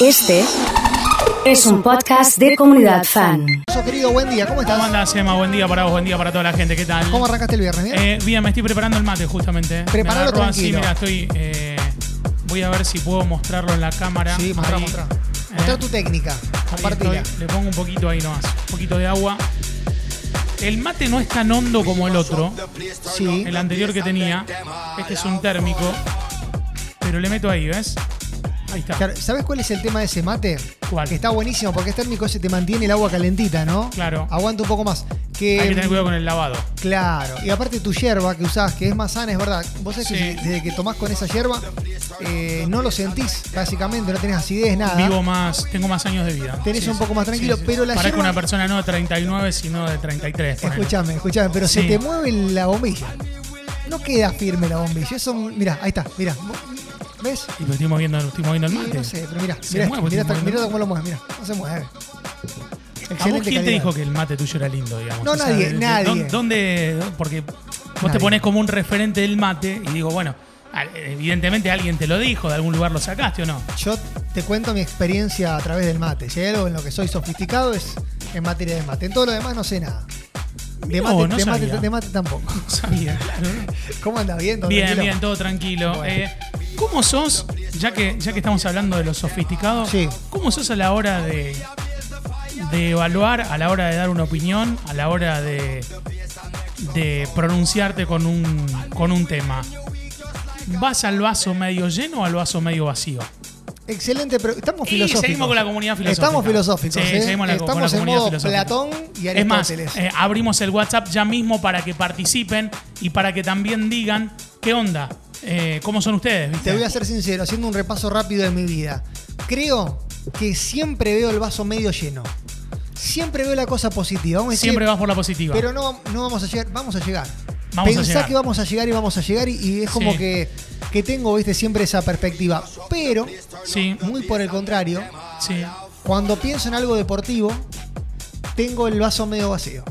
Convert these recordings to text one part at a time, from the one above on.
Este es un podcast de comunidad fan. Querido, buen día, ¿cómo estás? ¿Cómo andás, Emma? Buen día para vos, buen día para toda la gente. ¿Qué tal? ¿Cómo arrancaste el viernes? ¿Bien? Eh, bien, me estoy preparando el mate justamente. Preparalo agarró así, tranquilo. mira, estoy. eh, voy a ver si puedo mostrarlo en la cámara. sí, mostrá, Ahí. mostrá. Eh, Mostrá tu técnica, compartila. Le pongo un poquito ahí nomás. Un poquito de agua. El mate no es tan hondo como el otro, Sí, el anterior que tenía. Este es un térmico. Pero le meto ahí, ¿ves? Ahí está. Claro, ¿Sabes cuál es el tema de ese mate? ¿Cuál? Que está buenísimo porque es térmico, ese te mantiene el agua calentita, ¿no? Claro. Aguanta un poco más. Que, Hay que tener cuidado con el lavado. Claro, y aparte tu yerba que usás, que es más sana, es verdad. Vos sabés que Sí. desde que tomás con esa yerba, eh, no lo sentís, básicamente, no tenés acidez, nada. Vivo más, tengo más años de vida. Tenés un poco más tranquilo, pero la Parezco yerba- una persona no de 39, sino de 33. ponele. Escúchame, escúchame, pero se te mueve la bombilla. No queda firme la bombilla. Eso, mira, ahí está, mira. ¿Ves? Y lo estoy moviendo, lo estoy moviendo Sí, mate. no sé, pero mira, mira, mira, cómo lo mueve, mira, no se mueve. ¿A vos Excelente quién te dijo que el mate tuyo era lindo, digamos? No, nadie, de- de- nadie. ¿dó- ¿Dónde? Porque vos Nadie. te pones como un referente del mate y digo, bueno, al- evidentemente alguien te lo dijo, de algún lugar lo sacaste o no. Yo te cuento mi experiencia a través del mate. Si hay algo en lo que soy sofisticado es en materia de mate. En todo lo demás no sé nada. De mate, vos, no de, mate, sabía. de mate tampoco. No sabía, claro. ¿Cómo anda? ¿Bien? ¿Todo Bien, tranquilo? bien, todo tranquilo. Bueno. Eh, ¿Cómo sos, ya que, ya que estamos hablando de lo sofisticado, Sí. cómo sos a la hora de, de evaluar, a la hora de dar una opinión, a la hora de, de pronunciarte con un, con un tema? ¿Vas al vaso medio lleno o al vaso medio vacío? Excelente, pero estamos Y filosóficos. seguimos con la comunidad filosófica. Estamos filosóficos. Sí, ¿eh? seguimos la- con la Estamos en comunidad modo filosófica. Platón y Es más, Aristóteles. eh, abrimos el WhatsApp ya mismo para que participen y para que también digan qué onda, eh, cómo son ustedes. ¿viste? Te voy a ser sincero, haciendo un repaso rápido de mi vida. Creo que siempre veo el vaso medio lleno. Siempre veo la cosa positiva. Vamos a decir, Siempre vas por la positiva. Pero no, no vamos a llegar, vamos a llegar. Vamos a Pensá llegar. que vamos a llegar y vamos a llegar y, y es como Sí. que, que tengo, viste, siempre esa perspectiva. Pero, Sí, muy por el contrario, sí. cuando pienso en algo deportivo, tengo el vaso medio vacío.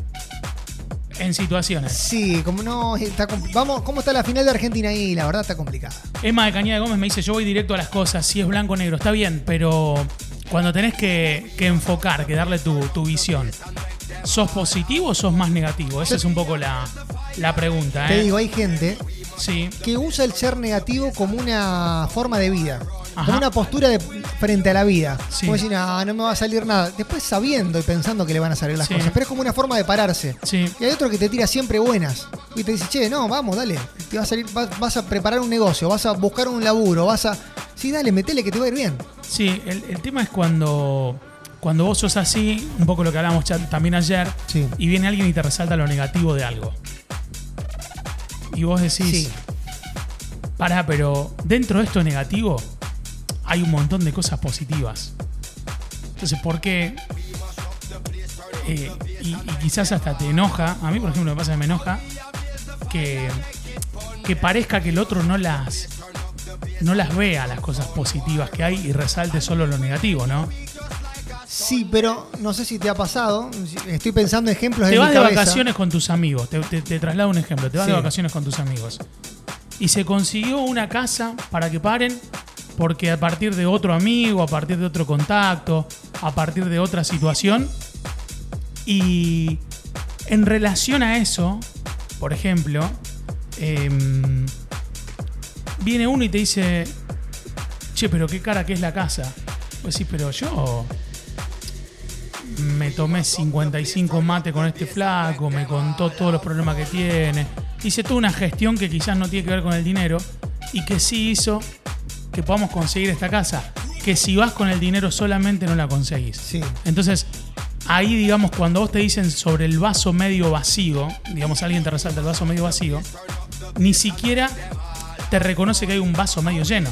En situaciones. Sí, como no, está vamos, ¿cómo está la final de Argentina ahí? La verdad está complicada. Emma de Cañada Gómez me dice, yo voy directo a las cosas, si es blanco o negro, está bien, pero cuando tenés que, que enfocar, que darle tu, tu visión, ¿sos positivo o sos más negativo? Esa es un poco la, la pregunta. Te ¿eh? digo, hay gente Sí, que usa el ser negativo como una forma de vida, Ajá. como una postura de frente a la vida. Sí. Como decir, no, no me va a salir nada. Después sabiendo y pensando que le van a salir las Sí. cosas, pero es como una forma de pararse. sí. Y hay otro que te tira siempre buenas. Y te dice, che, no, vamos, dale. Te va a salir, vas, vas a preparar un negocio, vas a buscar un laburo, vas a. Sí, dale, metele que te va a ir bien. Sí, el, el tema es cuando, cuando vos sos así, un poco lo que hablamos también ayer, Sí. y viene alguien y te resalta lo negativo de algo. Y vos decís, Sí. pará, pero dentro de esto negativo hay un montón de cosas positivas. Entonces, ¿por qué? Eh, y, y quizás hasta te enoja, a mí por ejemplo me pasa que me enoja, que, que parezca que el otro no las, no las vea las cosas positivas que hay y resalte solo lo negativo, ¿no? Sí, pero no sé si te ha pasado. Estoy pensando en ejemplos Te en vas mi de cabeza. vacaciones con tus amigos, te, te- te traslado un ejemplo, te vas Sí. de vacaciones con tus amigos y se consiguió una casa para que paren porque a partir de otro amigo, a partir de otro contacto, a partir de otra situación y en relación a eso, por ejemplo, em, viene uno y te dice, che, pero qué cara que es la casa. Pues sí, pero yo me tomé 55 mate con este flaco, me contó todos los problemas que tiene. Hice toda una gestión que quizás no tiene que ver con el dinero y que sí hizo que podamos conseguir esta casa. Que si vas con el dinero solamente no la conseguís. Sí. Entonces, ahí, digamos, cuando vos te dicen sobre el vaso medio vacío, digamos, alguien te resalta el vaso medio vacío, ni siquiera te reconoce que hay un vaso medio lleno.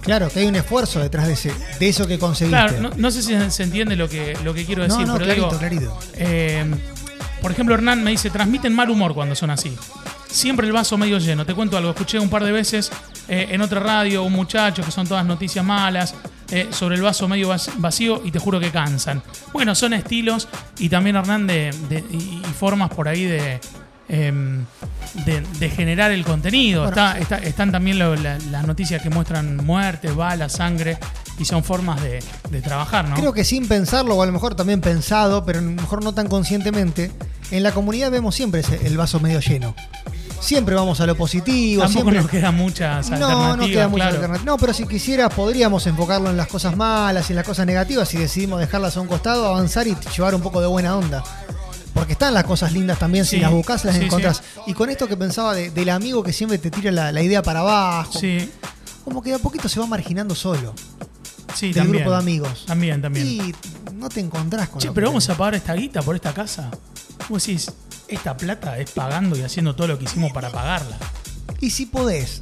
Claro, que hay un esfuerzo detrás de, ese, de eso que conseguiste. Claro, no, no sé si se entiende lo que, lo que quiero decir, no, no, pero clarito, digo, clarito. eh, por ejemplo, Hernán me dice, transmiten mal humor cuando son así. Siempre el vaso medio lleno. Te cuento algo, escuché un par de veces eh, en otra radio un muchacho que son todas noticias malas eh, sobre el vaso medio vac- vacío y te juro que cansan. Bueno, son estilos y también Hernán de, y formas por ahí de, em, de, de generar el contenido. Bueno. Está- está- están también lo- la- las noticias que muestran muertes, balas, sangre y son formas de, de trabajar, ¿no? Creo que sin pensarlo, o a lo mejor también pensado, pero a lo mejor no tan conscientemente, en la comunidad vemos siempre ese- el vaso medio lleno. Siempre vamos a lo positivo, Tampoco siempre. nos quedan muchas alternativas. No, no queda mucha claro. alternativa. No, pero si quisieras, podríamos enfocarlo en las cosas malas y en las cosas negativas y decidimos dejarlas a un costado, avanzar y llevar un poco de buena onda. Porque están las cosas lindas también, si las buscas, las sí, encontrás. Y con esto que pensaba de- del amigo que siempre te tira la, la idea para abajo, Sí, como que de a poquito se va marginando solo sí, del también. grupo de amigos. También, también. Y no te encontrás con Che, pero vamos a pagar esta guita por esta casa. Vos decís, esta plata es pagando y haciendo todo lo que hicimos para pagarla. Y si podés,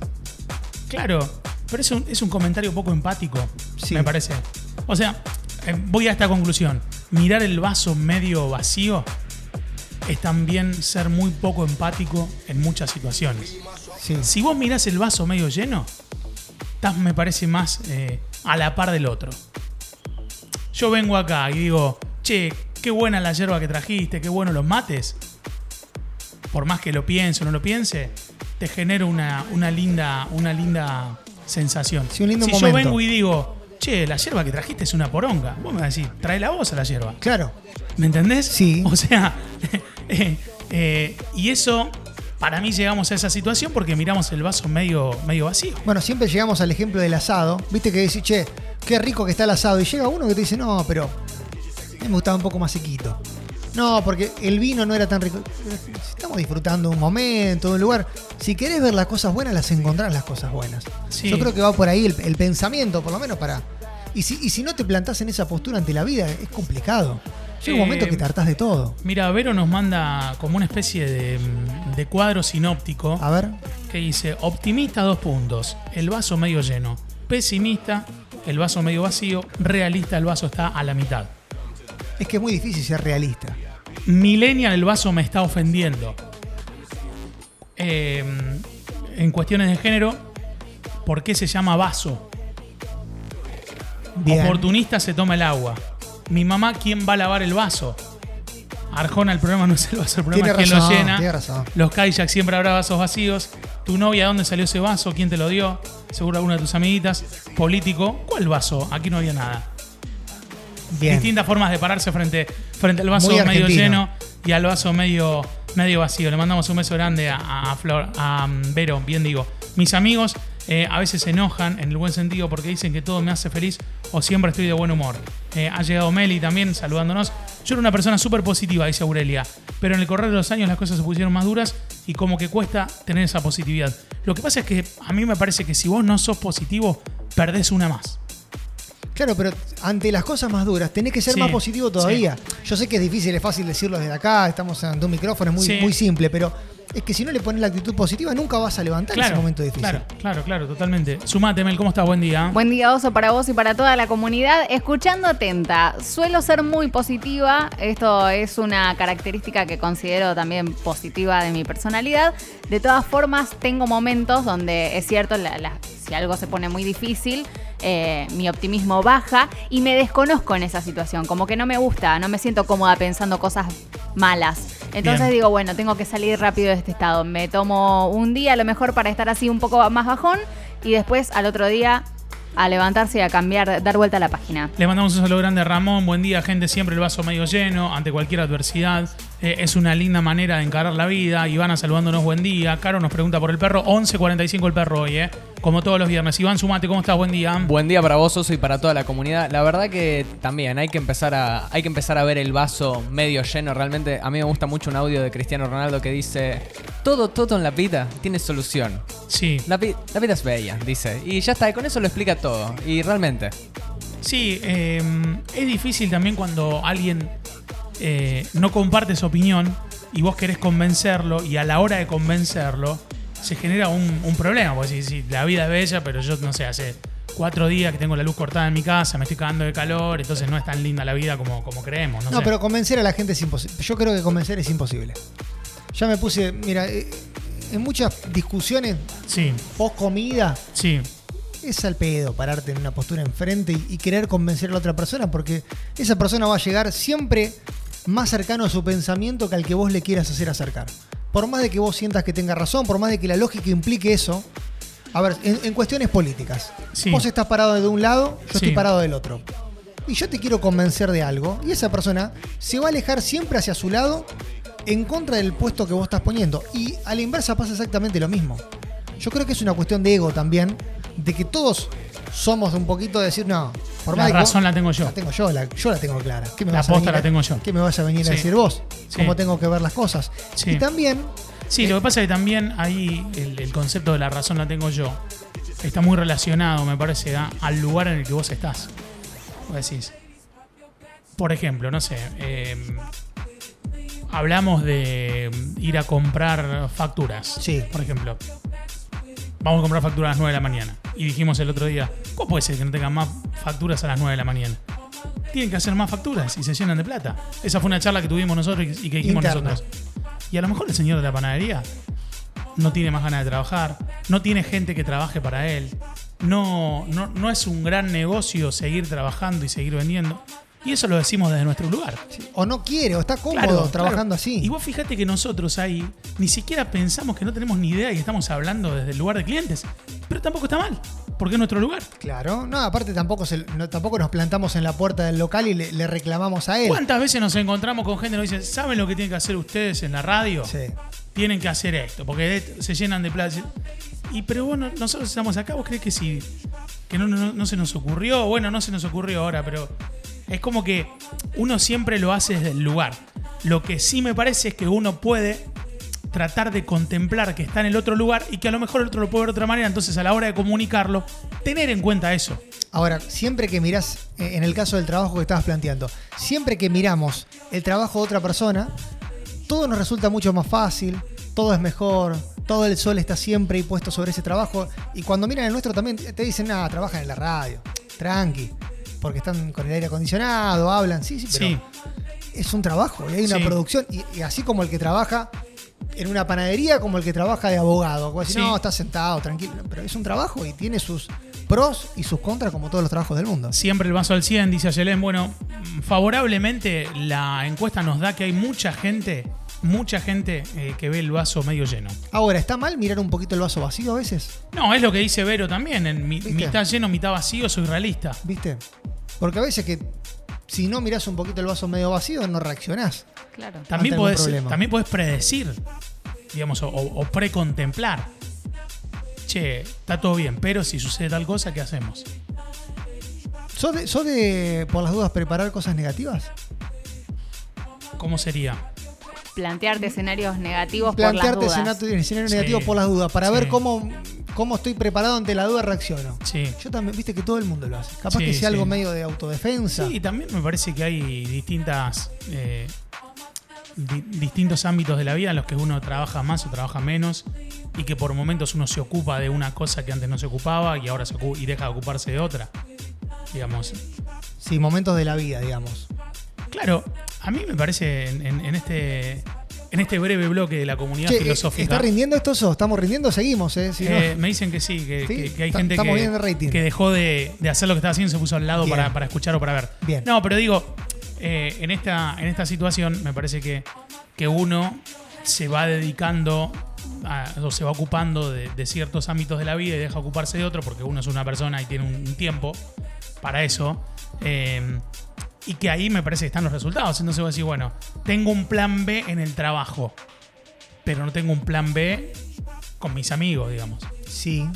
Claro, pero es un, es un comentario poco empático, Sí. me parece. O sea, eh, voy a esta conclusión. Mirar el vaso medio vacío es también ser muy poco empático en muchas situaciones. sí. Si vos mirás el vaso medio lleno, estás, me parece, más eh, a la par del otro. Yo vengo acá y digo, che, qué buena la yerba que trajiste, qué bueno los mates. Por más que lo piense o no lo piense, te genera una, una linda, una linda sensación. Sí, un lindo si yo vengo y digo, che, la yerba que trajiste es una poronga, vos me vas a decir, trae la voz a la yerba. Claro. ¿Me entendés? Sí. O sea, eh, eh, y eso, para mí llegamos a esa situación porque miramos el vaso medio, medio vacío. Bueno, siempre llegamos al ejemplo del asado. Viste que decís, che, qué rico que está el asado. Y llega uno que te dice, no, pero a mí me gustaba un poco más sequito. No, porque el vino no era tan rico. Estamos disfrutando un momento, un lugar. Si querés ver las cosas buenas, las encontrás las cosas buenas. Sí. Yo creo que va por ahí el, el pensamiento, por lo menos para. Y si, y si no te plantás en esa postura ante la vida, es complicado. Llega un Eh, momento que te hartás de todo. Mira, Vero nos manda como una especie de, de cuadro sinóptico A ver, que dice, optimista dos puntos, el vaso medio lleno, pesimista, el vaso medio vacío, realista, el vaso está a la mitad. es que es muy difícil ser realista. Millennial, el vaso me está ofendiendo. Eh, en cuestiones de género, ¿por qué se llama vaso? Bien. Oportunista se toma el agua. Mi mamá, ¿quién va a lavar el vaso? Arjona, el problema no es el vaso, el problema Tiene es quién razón, lo llena. tiene razón. Los kayak siempre habrá vasos vacíos. Tu novia, ¿dónde salió ese vaso? ¿Quién te lo dio? Seguro alguna de tus amiguitas. Político, ¿cuál vaso? Aquí no había nada. Bien. Distintas formas de pararse frente, frente al vaso Muy medio argentino. lleno y al vaso medio, medio vacío. Le mandamos un beso grande a, a Flor, a um, Vero, bien digo. Mis amigos eh, a veces se enojan en el buen sentido porque dicen que todo me hace feliz o siempre estoy de buen humor. Eh, ha llegado Meli también saludándonos. Yo era una persona súper positiva, dice Aurelia, pero en el correr de los años las cosas se pusieron más duras y como que cuesta tener esa positividad. Lo que pasa es que a mí me parece que si vos no sos positivo, perdés una más. Claro, pero ante las cosas más duras tenés que ser Sí, más positivo todavía. Yo sé que es difícil, es fácil decirlo desde acá, estamos ante un micrófono, es muy, Sí. muy simple, pero es que si no le pones la actitud positiva nunca vas a levantar ese momento difícil. Claro, claro, claro, totalmente. Sumate, Mel, ¿cómo estás? Buen día. Buen día, Oso, para vos y para toda la comunidad. Escuchando atenta, suelo ser muy positiva. Esto es una característica que considero también positiva de mi personalidad. De todas formas, tengo momentos donde es cierto, la- la- si algo se pone muy difícil, eh, mi optimismo baja y me desconozco en esa situación. Como que no me gusta, no me siento cómoda pensando cosas malas. Entonces Bien. digo, bueno, tengo que salir rápido de este estado. Me tomo un día a lo mejor para estar así un poco más bajón y después al otro día a levantarse y a cambiar, dar vuelta a la página. Le mandamos un saludo grande a Ramón. Buen día, gente. Siempre el vaso medio lleno ante cualquier adversidad. Eh, es una linda manera de encarar la vida. Ivana saludándonos, buen día. Caro nos pregunta por el perro. 11.45 el perro hoy, ¿eh? Como todos los viernes. Iván, sumate, ¿cómo estás? Buen día. Buen día para vos, Oso, y para toda la comunidad. La verdad que también hay que empezar a, hay que empezar a ver el vaso medio lleno. Realmente a mí me gusta mucho un audio de Cristiano Ronaldo que dice, todo, todo en la vida tiene solución. Sí. La, vida es bella, dice. Y ya está, y con eso lo explica todo. Y realmente. Sí, eh, es difícil también cuando alguien eh, no comparte su opinión y vos querés convencerlo y a la hora de convencerlo se genera un, un problema. Porque si, si la vida es bella, pero yo no sé, hace cuatro días que tengo la luz cortada en mi casa, me estoy cagando de calor, entonces no es tan linda la vida como, como creemos. No, No, sé. pero convencer a la gente es imposible. Yo creo que convencer es imposible. Ya me puse, mira, eh, en muchas discusiones Sí, post comida sí, es al pedo pararte en una postura enfrente y, y querer convencer a la otra persona porque esa persona va a llegar siempre más cercano a su pensamiento que al que vos le quieras hacer acercar. Por más de que vos sientas que tenga razón, por más de que la lógica implique eso, A ver, en, en cuestiones políticas. Sí. Vos estás parado de un lado, yo estoy parado del otro. Y yo te quiero convencer de algo. Y esa persona se va a alejar siempre hacia su lado en contra del puesto que vos estás poniendo. Y a la inversa pasa exactamente lo mismo. Yo creo que es una cuestión de ego también, de que todos somos un poquito de decir, no, por La más que razón vos- la tengo yo. La tengo yo, la- yo la tengo clara. ¿Qué me La vas a posta venir la tengo yo. ¿Qué me vas a venir a decir vos? Sí. ¿Cómo tengo que ver las cosas? Sí. Y también, Sí, lo que pasa es que también ahí el, el concepto de la razón la tengo yo. Está muy relacionado, me parece, al lugar en el que vos estás. Vos decís. Por ejemplo, no sé. eh, hablamos de ir a comprar facturas. Sí. Por ejemplo. Vamos a comprar facturas a las 9 de la mañana. Y dijimos el otro día, ¿cómo puede ser que no tengan más facturas a las 9 de la mañana? Tienen que hacer más facturas y se llenan de plata. Esa fue una charla que tuvimos nosotros y que dijimos Interna. nosotros. Y a lo mejor el señor de la panadería no tiene más ganas de trabajar, no tiene gente que trabaje para él, no, no, no es un gran negocio seguir trabajando y seguir vendiendo. Y eso lo decimos desde nuestro lugar. o no quiere, o está cómodo Claro, trabajando claro. así. Y vos fíjate que nosotros ahí ni siquiera pensamos que no tenemos ni idea y estamos hablando desde el lugar de clientes. Pero tampoco está mal, porque es nuestro lugar. Claro, no, aparte tampoco, se- no, tampoco nos plantamos en la puerta del local y le, le reclamamos a él. ¿Cuántas veces nos encontramos con gente que nos dice, ¿saben lo que tienen que hacer ustedes en la radio? Sí. tienen que hacer esto, porque se llenan de plata. Y pero bueno, nosotros estamos acá, ¿vos crees que sí? Que no, no, no se nos ocurrió, bueno, no se nos ocurrió ahora, pero es como que uno siempre lo hace desde el lugar. Lo que sí me parece es que uno puede tratar de contemplar que está en el otro lugar y que a lo mejor el otro lo puede ver de otra manera, entonces a la hora de comunicarlo, tener en cuenta eso. Ahora, siempre que mirás, eh, en el caso del trabajo que estabas planteando, siempre que miramos el trabajo de otra persona, todo nos resulta mucho más fácil, todo es mejor, todo el sol está siempre puesto sobre ese trabajo. Y cuando miran el nuestro también te dicen, nada, trabajan en la radio, tranqui, porque están con el aire acondicionado, hablan, sí, sí, pero Sí. es un trabajo y hay una Sí. producción. Y, y así como el que trabaja en una panadería, como el que trabaja de abogado. Como decir, Sí. no, está sentado, tranquilo. Pero es un trabajo y tiene sus pros y sus contras, como todos los trabajos del mundo. Siempre el vaso al 100, dice Ayelén. Bueno, favorablemente la encuesta nos da que hay mucha gente, mucha gente eh, que ve el vaso medio lleno. Ahora, ¿está mal mirar un poquito el vaso vacío a veces? No, es lo que dice Vero también. En mitad lleno, mitad vacío, soy realista. ¿Viste? Porque a veces que si no mirás un poquito el vaso medio vacío, no reaccionás. Claro. También podés, problema. también podés predecir, digamos, o, o precontemplar. Che, está todo bien, pero si sucede tal cosa, ¿qué hacemos? ¿Sos de, sos de, por las dudas, preparar cosas negativas? ¿Cómo sería? Plantearte escenarios negativos Plantearte por las dudas. escenario, escenario Sí. negativo por las dudas, para Sí. ver cómo, cómo estoy preparado ante la duda, reacciono. Sí. Yo también, viste que todo el mundo lo hace. Capaz Sí, que sea sí. algo medio de autodefensa. Sí, también me parece que hay distintas eh, di- distintos ámbitos de la vida en los que uno trabaja más o trabaja menos y que por momentos uno se ocupa de una cosa que antes no se ocupaba y ahora se ocu- y deja de ocuparse de otra. Digamos. Sí, momentos de la vida, digamos. Claro, a mí me parece en, en- en este en este breve bloque de la comunidad Che, eh, filosófica. ¿Está rindiendo esto? ¿Estamos rindiendo? Seguimos, ¿eh? Si no- Eh, me dicen que sí, que, Sí, que- que hay gente que, dejó de, de hacer lo que estaba haciendo y se puso al lado para, para escuchar o para ver. Bien. No, pero digo, eh, en, esta, en esta situación me parece que, que uno se va dedicando a- o se va ocupando de, de ciertos ámbitos de la vida y deja ocuparse de otro porque uno es una persona y tiene un, un tiempo para eso. eh, y que ahí me parece que están los resultados. Entonces vos decís, bueno, tengo un plan B en el trabajo, pero no tengo un plan B con mis amigos, digamos. Sí.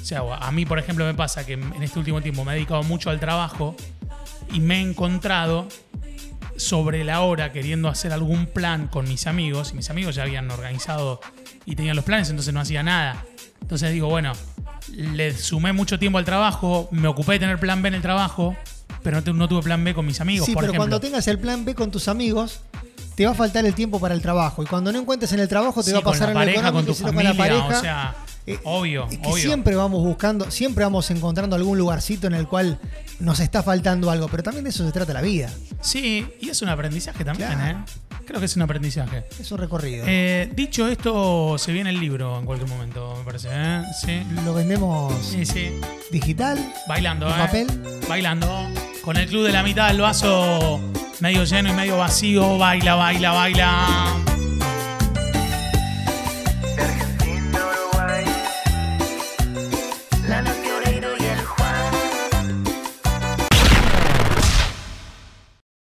O sea, a mí, por ejemplo, me pasa que en este último tiempo me he dedicado mucho al trabajo y me he encontrado sobre la hora queriendo hacer algún plan con mis amigos. Y mis amigos ya habían organizado y tenían los planes, entonces no hacía nada. Entonces digo, bueno, le sumé mucho tiempo al trabajo, me ocupé de tener plan B en el trabajo, pero no, tu- no tuve plan B con mis amigos, Sí, por pero ejemplo. cuando tengas el plan B con tus amigos, te va a faltar el tiempo para el trabajo. Y cuando no encuentres en el trabajo, te Sí, va a pasar en el pareja, con económico, tu familia, con la pareja. o sea, Eh, obvio, es que obvio. siempre vamos buscando, siempre vamos encontrando algún lugarcito en el cual nos está faltando algo, pero también de eso se trata la vida. Sí, y es un aprendizaje también, Claro. ¿eh? Creo que es un aprendizaje. Es un recorrido. Eh, dicho esto, se viene el libro en cualquier momento, me parece. ¿eh? Sí. Lo vendemos Sí, sí. digital, Bailando, ¿En ¿eh? papel? Bailando. Con el club de la mitad del vaso medio lleno y medio vacío. Baila, baila, baila.